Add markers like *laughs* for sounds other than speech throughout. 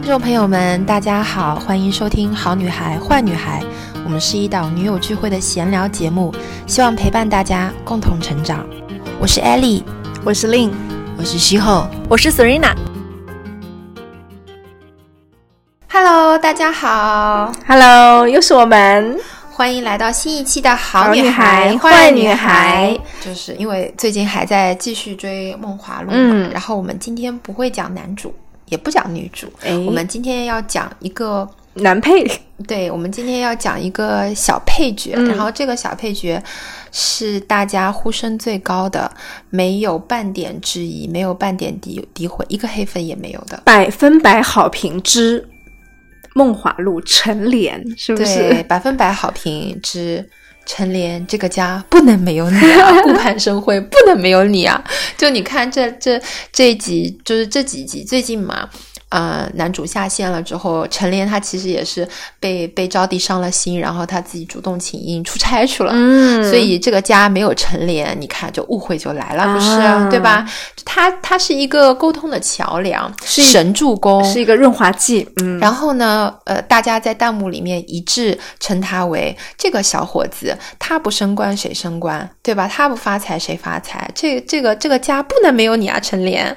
听众朋友们，大家好，欢迎收听《好女孩坏女孩》，我们是一档女友聚会的闲聊节目，希望陪伴大家共同成长。我是 Ellie，我是 Lin，我是西后，我是 Serena。Hello，大家好，Hello，又是我们，欢迎来到新一期的《好女孩坏女孩》。就是因为最近还在继续追《梦华录》嘛，然后我们今天不会讲男主。也不讲女主，我们今天要讲一个男配。对，我们今天要讲一个小配角，然后这个小配角是大家呼声最高的，没有半点质疑，没有半点诋诋毁，一个黑粉也没有的，百分百好评之《梦华录》陈莲，是不是？百分百好评之。陈莲，这个家不能没有你啊！*laughs* 顾盼生辉不能没有你啊！就你看这这这一集，就是这几集最近嘛。呃，男主下线了之后，陈莲她其实也是被被招娣伤了心，然后她自己主动请缨出差去了。嗯，所以这个家没有陈莲，你看就误会就来了，不是对吧？他他是一个沟通的桥梁，是神助攻，是一个润滑剂。嗯，然后呢，呃，大家在弹幕里面一致称他为这个小伙子，他不升官谁升官，对吧？他不发财谁发财？这这个这个家不能没有你啊，陈莲。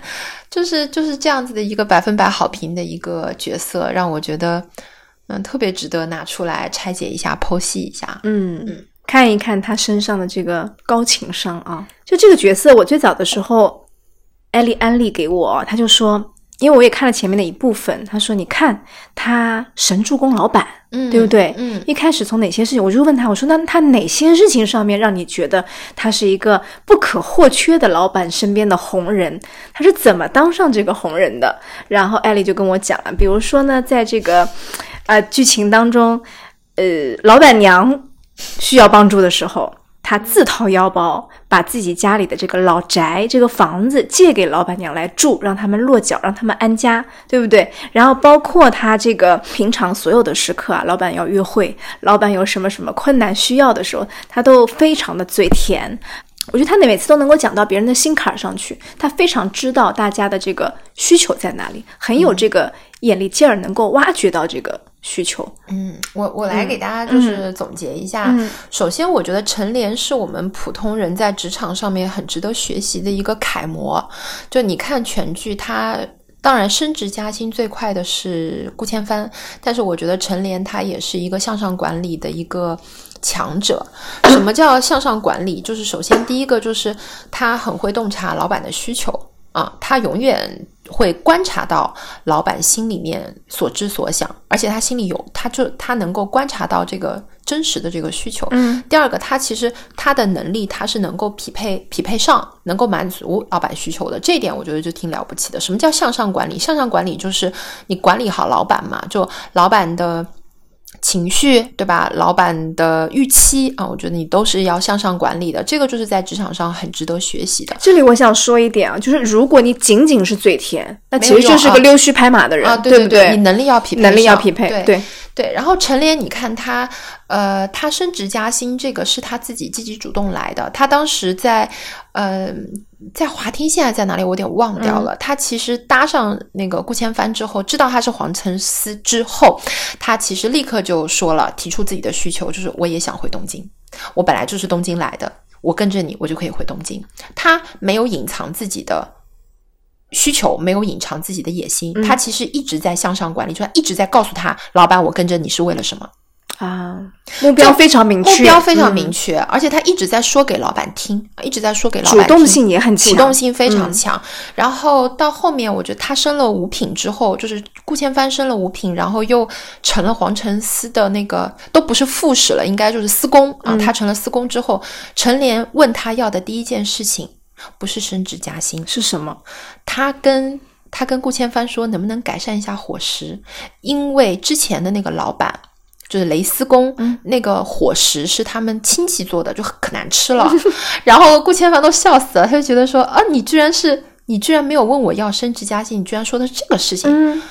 就是就是这样子的一个百分百好评的一个角色，让我觉得，嗯，特别值得拿出来拆解一下、剖析一下。嗯嗯，看一看他身上的这个高情商啊！就这个角色，我最早的时候，艾丽安利给我，他就说。因为我也看了前面的一部分，他说：“你看他神助攻老板，嗯，对不对？嗯，一开始从哪些事情，我就问他，我说那他哪些事情上面让你觉得他是一个不可或缺的老板身边的红人？他是怎么当上这个红人的？然后艾丽就跟我讲了，比如说呢，在这个呃剧情当中，呃，老板娘需要帮助的时候。”他自掏腰包，把自己家里的这个老宅、这个房子借给老板娘来住，让他们落脚，让他们安家，对不对？然后包括他这个平常所有的时刻啊，老板要约会，老板有什么什么困难需要的时候，他都非常的嘴甜。我觉得他每次都能够讲到别人的心坎上去，他非常知道大家的这个需求在哪里，很有这个眼力劲儿，能够挖掘到这个。需求，嗯，我我来给大家就是总结一下。首先，我觉得陈莲是我们普通人在职场上面很值得学习的一个楷模。就你看全剧，他当然升职加薪最快的是顾千帆，但是我觉得陈莲他也是一个向上管理的一个强者。什么叫向上管理？就是首先第一个就是他很会洞察老板的需求啊，他永远。会观察到老板心里面所知所想，而且他心里有，他就他能够观察到这个真实的这个需求。嗯，第二个，他其实他的能力，他是能够匹配匹配上，能够满足老板需求的。这一点我觉得就挺了不起的。什么叫向上管理？向上管理就是你管理好老板嘛，就老板的。情绪对吧？老板的预期啊，我觉得你都是要向上管理的，这个就是在职场上很值得学习的。这里我想说一点啊，就是如果你仅仅是嘴甜，那其实就是个溜须拍马的人，对不对？你能力要匹配，能力要匹配，对对。然后陈莲，你看他，呃，他升职加薪，这个是他自己积极主动来的。他当时在，呃。在华天现在在哪里？我有点忘掉了。他其实搭上那个顾千帆之后，知道他是黄承思之后，他其实立刻就说了，提出自己的需求，就是我也想回东京。我本来就是东京来的，我跟着你，我就可以回东京。他没有隐藏自己的需求，没有隐藏自己的野心，他其实一直在向上管理，就一直在告诉他，老板，我跟着你是为了什么。啊，目标非常明确，目标非常明确，而且他一直在说给老板听，一直在说给老板，主动性也很强，主动性非常强。然后到后面，我觉得他升了五品之后，就是顾千帆升了五品，然后又成了黄承思的那个，都不是副使了，应该就是司公啊。他成了司工之后，陈莲问他要的第一件事情不是升职加薪，是什么？他跟他跟顾千帆说，能不能改善一下伙食？因为之前的那个老板。就是雷司公那个伙食是他们亲戚做的，就可难吃了。*laughs* 然后顾千帆都笑死了，他就觉得说啊，你居然是你居然没有问我要升职加薪，你居然说的是这个事情。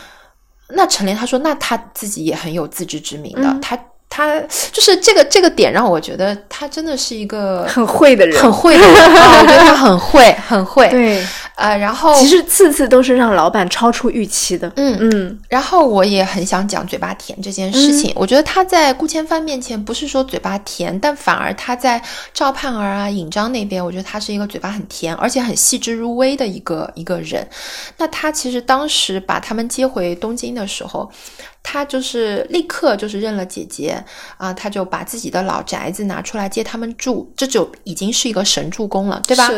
那陈莲他说，那他自己也很有自知之明的，他他就是这个这个点让我觉得他真的是一个很会的人，很会的人啊，我觉得他很会，很会。对，呃，然后其实次次都是让老板超出预期的。嗯嗯，然后我也很想讲嘴巴甜这件事情。我觉得他在顾千帆面前不是说嘴巴甜，但反而他在赵盼儿啊、尹章那边，我觉得他是一个嘴巴很甜，而且很细致入微的一个一个人。那他其实当时把他们接回东京的时候。他就是立刻就是认了姐姐啊，他就把自己的老宅子拿出来接他们住，这就已经是一个神助攻了，对吧？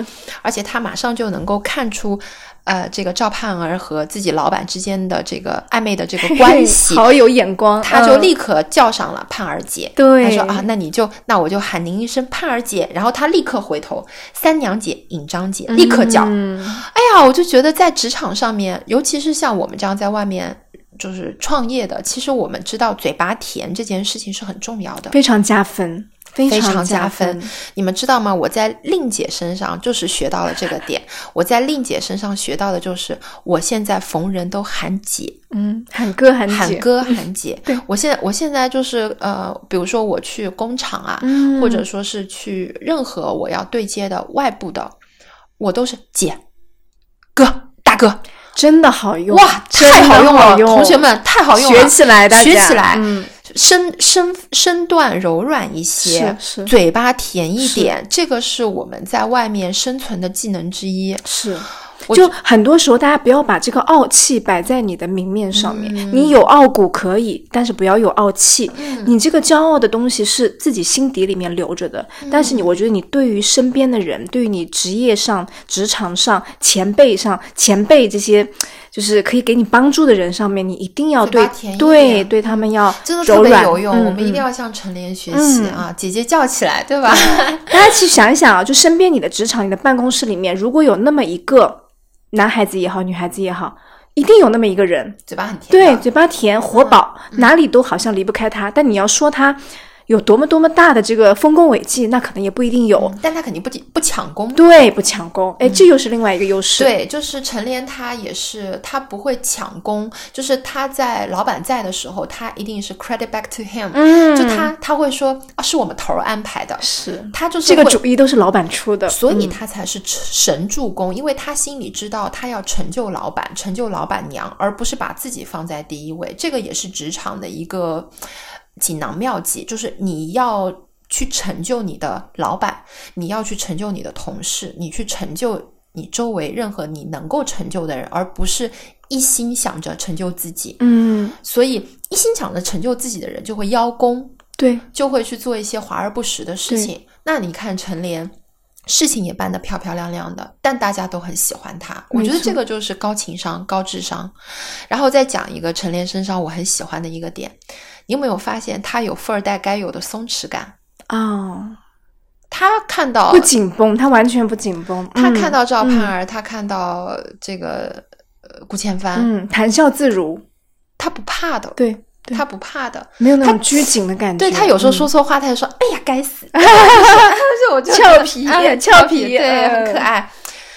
而且他马上就能够看出，呃，这个赵盼儿和自己老板之间的这个暧昧的这个关系，*laughs* 好有眼光，他就立刻叫上了盼儿姐。对，他说啊，那你就那我就喊您一声盼儿姐，然后他立刻回头，三娘姐、尹章姐，立刻叫。哎呀，我就觉得在职场上面，尤其是像我们这样在外面。就是创业的，其实我们知道嘴巴甜这件事情是很重要的，非常加分，非常加分。你们知道吗？我在令姐身上就是学到了这个点。我在令姐身上学到的就是，我现在逢人都喊姐，嗯，喊哥喊姐喊哥喊姐。*laughs* 对我现在，我现在就是呃，比如说我去工厂啊，或者说是去任何我要对接的外部的，我都是姐、哥、大哥。真的好用哇，太好用了，同学们太好用了，学起来，学起来，身身身段柔软一些，是嘴巴甜一点，这个是我们在外面生存的技能之一，是。就很多时候，大家不要把这个傲气摆在你的明面上面。你有傲骨可以，但是不要有傲气。你这个骄傲的东西是自己心底里面留着的。但是你，我觉得你对于身边的人，对于你职业上、职场上、前辈上、前辈这些，就是可以给你帮助的人上面，你一定要对对对他们要真的特别有用。我们一定要向陈莲学习啊！姐姐叫起来，对吧？*laughs* 大家去想一想啊，就身边你的职场、你的办公室里面，如果有那么一个。男孩子也好，女孩子也好，一定有那么一个人，嘴巴很甜，对，嘴巴甜，活宝，哪里都好像离不开他。但你要说他。有多么多么大的这个丰功伟绩，那可能也不一定有，但他肯定不不抢功，对，不抢功，哎，这又是另外一个优势。对，就是陈莲，他也是，他不会抢功，就是他在老板在的时候，他一定是 credit back to him，嗯，就他他会说啊，是我们头儿安排的，是。他就是这个主意都是老板出的，所以他才是神助攻，因为他心里知道他要成就老板，成就老板娘，而不是把自己放在第一位，这个也是职场的一个。锦囊妙计就是你要去成就你的老板，你要去成就你的同事，你去成就你周围任何你能够成就的人，而不是一心想着成就自己。嗯，所以一心想着成就自己的人就会邀功，对，就会去做一些华而不实的事情。那你看陈莲，事情也办得漂漂亮亮的，但大家都很喜欢他。我觉得这个就是高情商、高智商。然后再讲一个陈莲身上我很喜欢的一个点。你有没有发现他有富二代该有的松弛感啊？他看到不紧绷，他完全不紧绷。他看到赵盼儿，他看到这个顾千帆，嗯，谈笑自如，他不怕的，对，他不怕的，没有那种拘谨的感觉。对他有时候说错话，他就说：“哎呀，该死！” *laughs* *laughs* 就俏皮，俏皮，对，很可爱。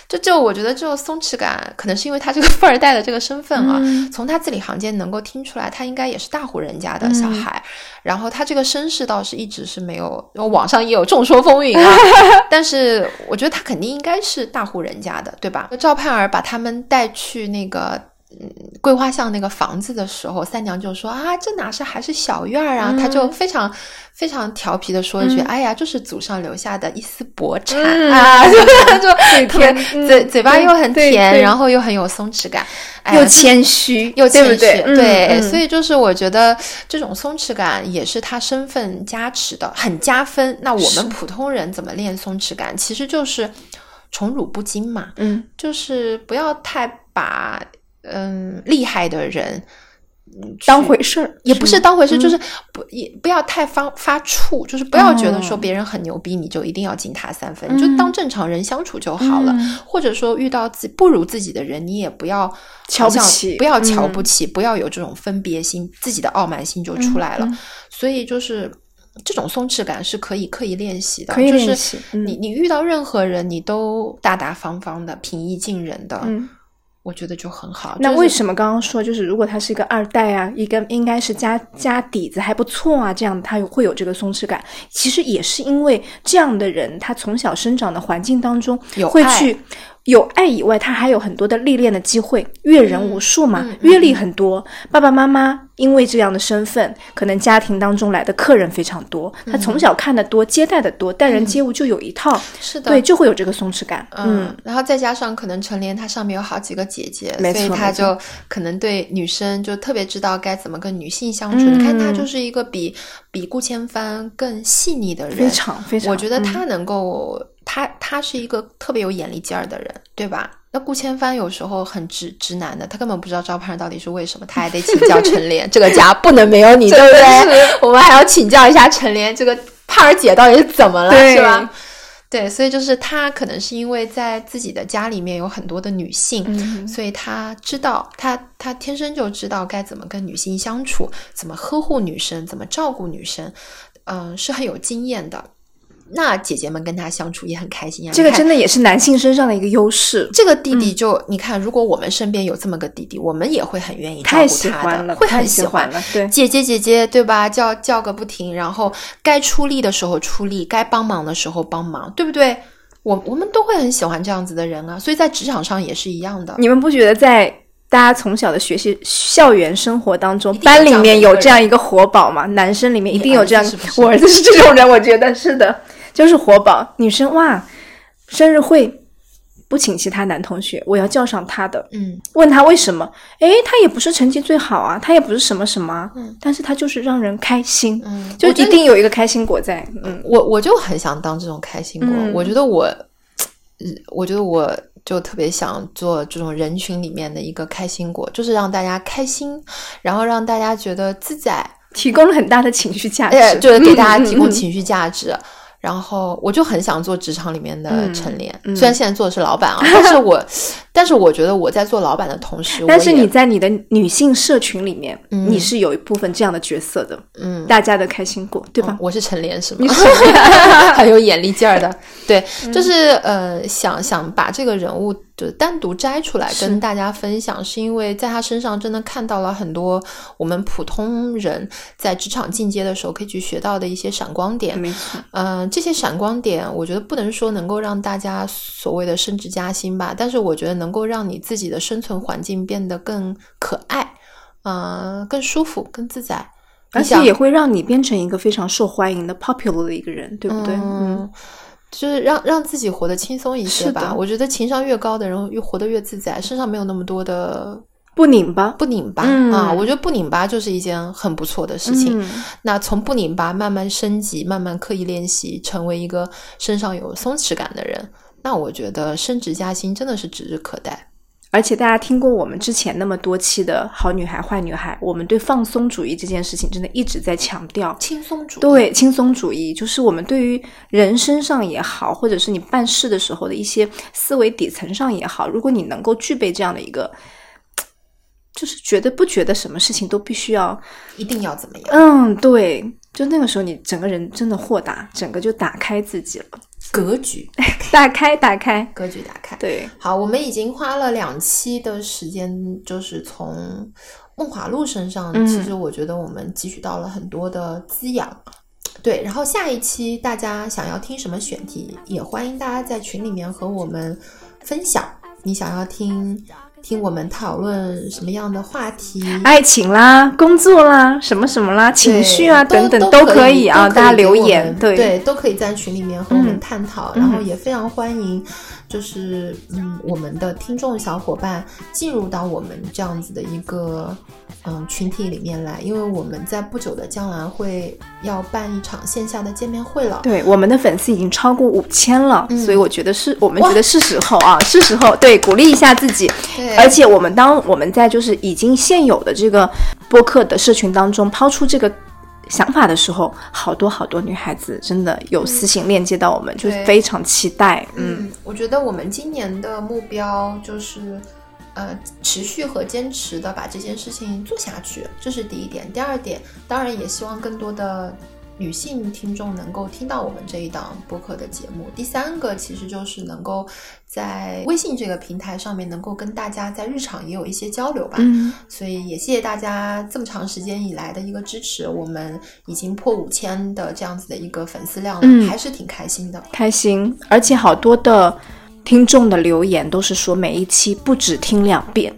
就就我觉得这种松弛感，可能是因为他这个 *laughs* 富二代的这个身份啊，从他字里行间能够听出来，他应该也是大户人家的小孩。然后他这个身世倒是一直是没有，网上也有众说风云啊。*laughs* 但是我觉得他肯定应该是大户人家的，对吧？赵盼儿把他们带去那个。嗯，桂花巷那个房子的时候，三娘就说啊，这哪是还是小院儿啊？他就非常非常调皮的说一句，哎呀，就是祖上留下的一丝薄产啊，*laughs* 就就嘴甜，嘴嘴巴又很甜，然后又很有松弛感，又谦虚，又谦虚，对，所以就是我觉得这种松弛感也是他身份加持的，很加分。那我们普通人怎么练松弛感？其实就是宠辱不惊嘛，嗯，就是不要太把。嗯，厉害的人当回事儿，也不是当回事，就是不也不要太发发怵，就是不要觉得说别人很牛逼，你就一定要敬他三分，你就当正常人相处就好了。或者说遇到自不如自己的人，你也不要瞧不起，不要瞧不起，不要有这种分别心，自己的傲慢心就出来了。所以就是这种松弛感是可以刻意练习的，可以练习。你你遇到任何人，你都大大方方的、平易近人的。我觉得就很好。那为什么刚刚说，就是如果他是一个二代啊，一个应该是家家底子还不错啊，这样他会有这个松弛感。其实也是因为这样的人，他从小生长的环境当中会去有爱以外，他还有很多的历练的机会，阅人无数嘛，阅历很多。爸爸妈妈因为这样的身份，可能家庭当中来的客人非常多，他从小看的多，接待的多，待人接物就有一套，是的，对，就会有这个松弛感。嗯，然后再加上可能陈莲她上面有好几个姐姐，所以她就可能对女生就特别知道该怎么跟女性相处。你看她就是一个比比顾千帆更细腻的人，非常非常，我觉得她能够。他他是一个特别有眼力劲儿的人，对吧？那顾千帆有时候很直直男的，他根本不知道招牌上到底是为什么，他还得请教陈莲。这个家不能没有你，*laughs* 对不对？我们还要请教一下陈莲，这个盼儿姐到底是怎么了，是吧？对，所以就是他可能是因为在自己的家里面有很多的女性，所以他知道他他天生就知道该怎么跟女性相处，怎么呵护女生，怎么照顾女生，嗯，是很有经验的。那姐姐们跟他相处也很开心呀。这个真的也是男性身上的一个优势。这个弟弟就你看，如果我们身边有这么个弟弟，我们也会很愿意照顾他的，会很喜欢了。对，姐姐姐姐，对吧？叫叫个不停，然后该出力的时候出力，该帮忙的时候帮忙，对不对？我我们都会很喜欢这样子的人啊。所以在职场上也是一样的。你们不觉得在大家从小的学习校园生活当中，班里面有这样一个活宝吗？男生里面一定有这样，我儿子是这种人，我觉得是的。就是活宝，女生哇，生日会不请其他男同学，我要叫上他的。嗯，问他为什么？诶，他也不是成绩最好啊，他也不是什么什么，嗯，但是他就是让人开心，嗯，就一定有一个开心果在。嗯，我我就很想当这种开心果。我觉得我，嗯，我觉得我就特别想做这种人群里面的一个开心果，就是让大家开心，然后让大家觉得自在，提供了很大的情绪价值，就是给大家提供情绪价值。然后我就很想做职场里面的陈莲，虽然现在做的是老板啊，但是我，但是我觉得我在做老板的同时，但是你在你的女性社群里面，你是有一部分这样的角色的，嗯，大家的开心果，对吧？我是陈莲，是吗？很 *laughs* 有眼力劲儿的，*laughs* 对，就是呃，想想把这个人物。就单独摘出来跟大家分享，是因为在他身上真的看到了很多我们普通人在职场进阶的时候可以去学到的一些闪光点。没错，嗯，这些闪光点，我觉得不能说能够让大家所谓的升职加薪吧，但是我觉得能够让你自己的生存环境变得更可爱，嗯，更舒服、更自在，而且也会让你变成一个非常受欢迎的 popular 的一个人，对不对？嗯。就是让让自己活得轻松一些吧。我觉得情商越高的人，越活得越自在，身上没有那么多的不拧巴，不拧巴啊。我觉得不拧巴就是一件很不错的事情。那从不拧巴慢慢升级，慢慢刻意练习，成为一个身上有松弛感的人，那我觉得升职加薪真的是指日可待。而且大家听过我们之前那么多期的好女孩坏女孩，我们对放松主义这件事情真的一直在强调轻松主义。对，轻松主义就是我们对于人身上也好，或者是你办事的时候的一些思维底层上也好，如果你能够具备这样的一个，就是觉得不觉得什么事情都必须要一定要怎么样？嗯，对，就那个时候你整个人真的豁达，整个就打开自己了。格局 *laughs* 打开，打开，格局打开。对，好，我们已经花了两期的时间，就是从梦华录身上，其实我觉得我们汲取到了很多的滋养。对，然后下一期大家想要听什么选题，也欢迎大家在群里面和我们分享。你想要听？听我们讨论什么样的话题？爱情啦，工作啦，什么什么啦，情绪啊等等都可以啊，大家留言，对对，都可以在群里面和我们探讨，然后也非常欢迎。就是嗯，我们的听众小伙伴进入到我们这样子的一个嗯群体里面来，因为我们在不久的将来会要办一场线下的见面会了。对，我们的粉丝已经超过五千了，所以我觉得是我们觉得是时候啊，是时候对鼓励一下自己。对，而且我们当我们在就是已经现有的这个播客的社群当中抛出这个。想法的时候，好多好多女孩子真的有私信链接到我们，就是非常期待。嗯，我觉得我们今年的目标就是，呃，持续和坚持的把这件事情做下去，这是第一点。第二点，当然也希望更多的。女性听众能够听到我们这一档播客的节目。第三个其实就是能够在微信这个平台上面能够跟大家在日常也有一些交流吧。嗯，所以也谢谢大家这么长时间以来的一个支持。我们已经破五千的这样子的一个粉丝量了，还是挺开心的。开心，而且好多的。听众的留言都是说每一期不止听两遍，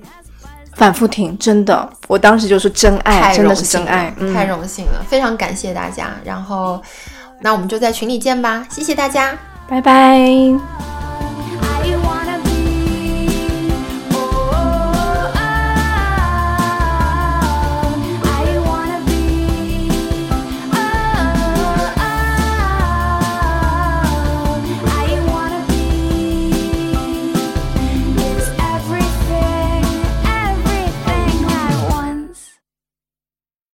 反复听，真的，我当时就是真爱，真的是真爱，太荣幸了，非常感谢大家。然后，那我们就在群里见吧，谢谢大家，拜拜。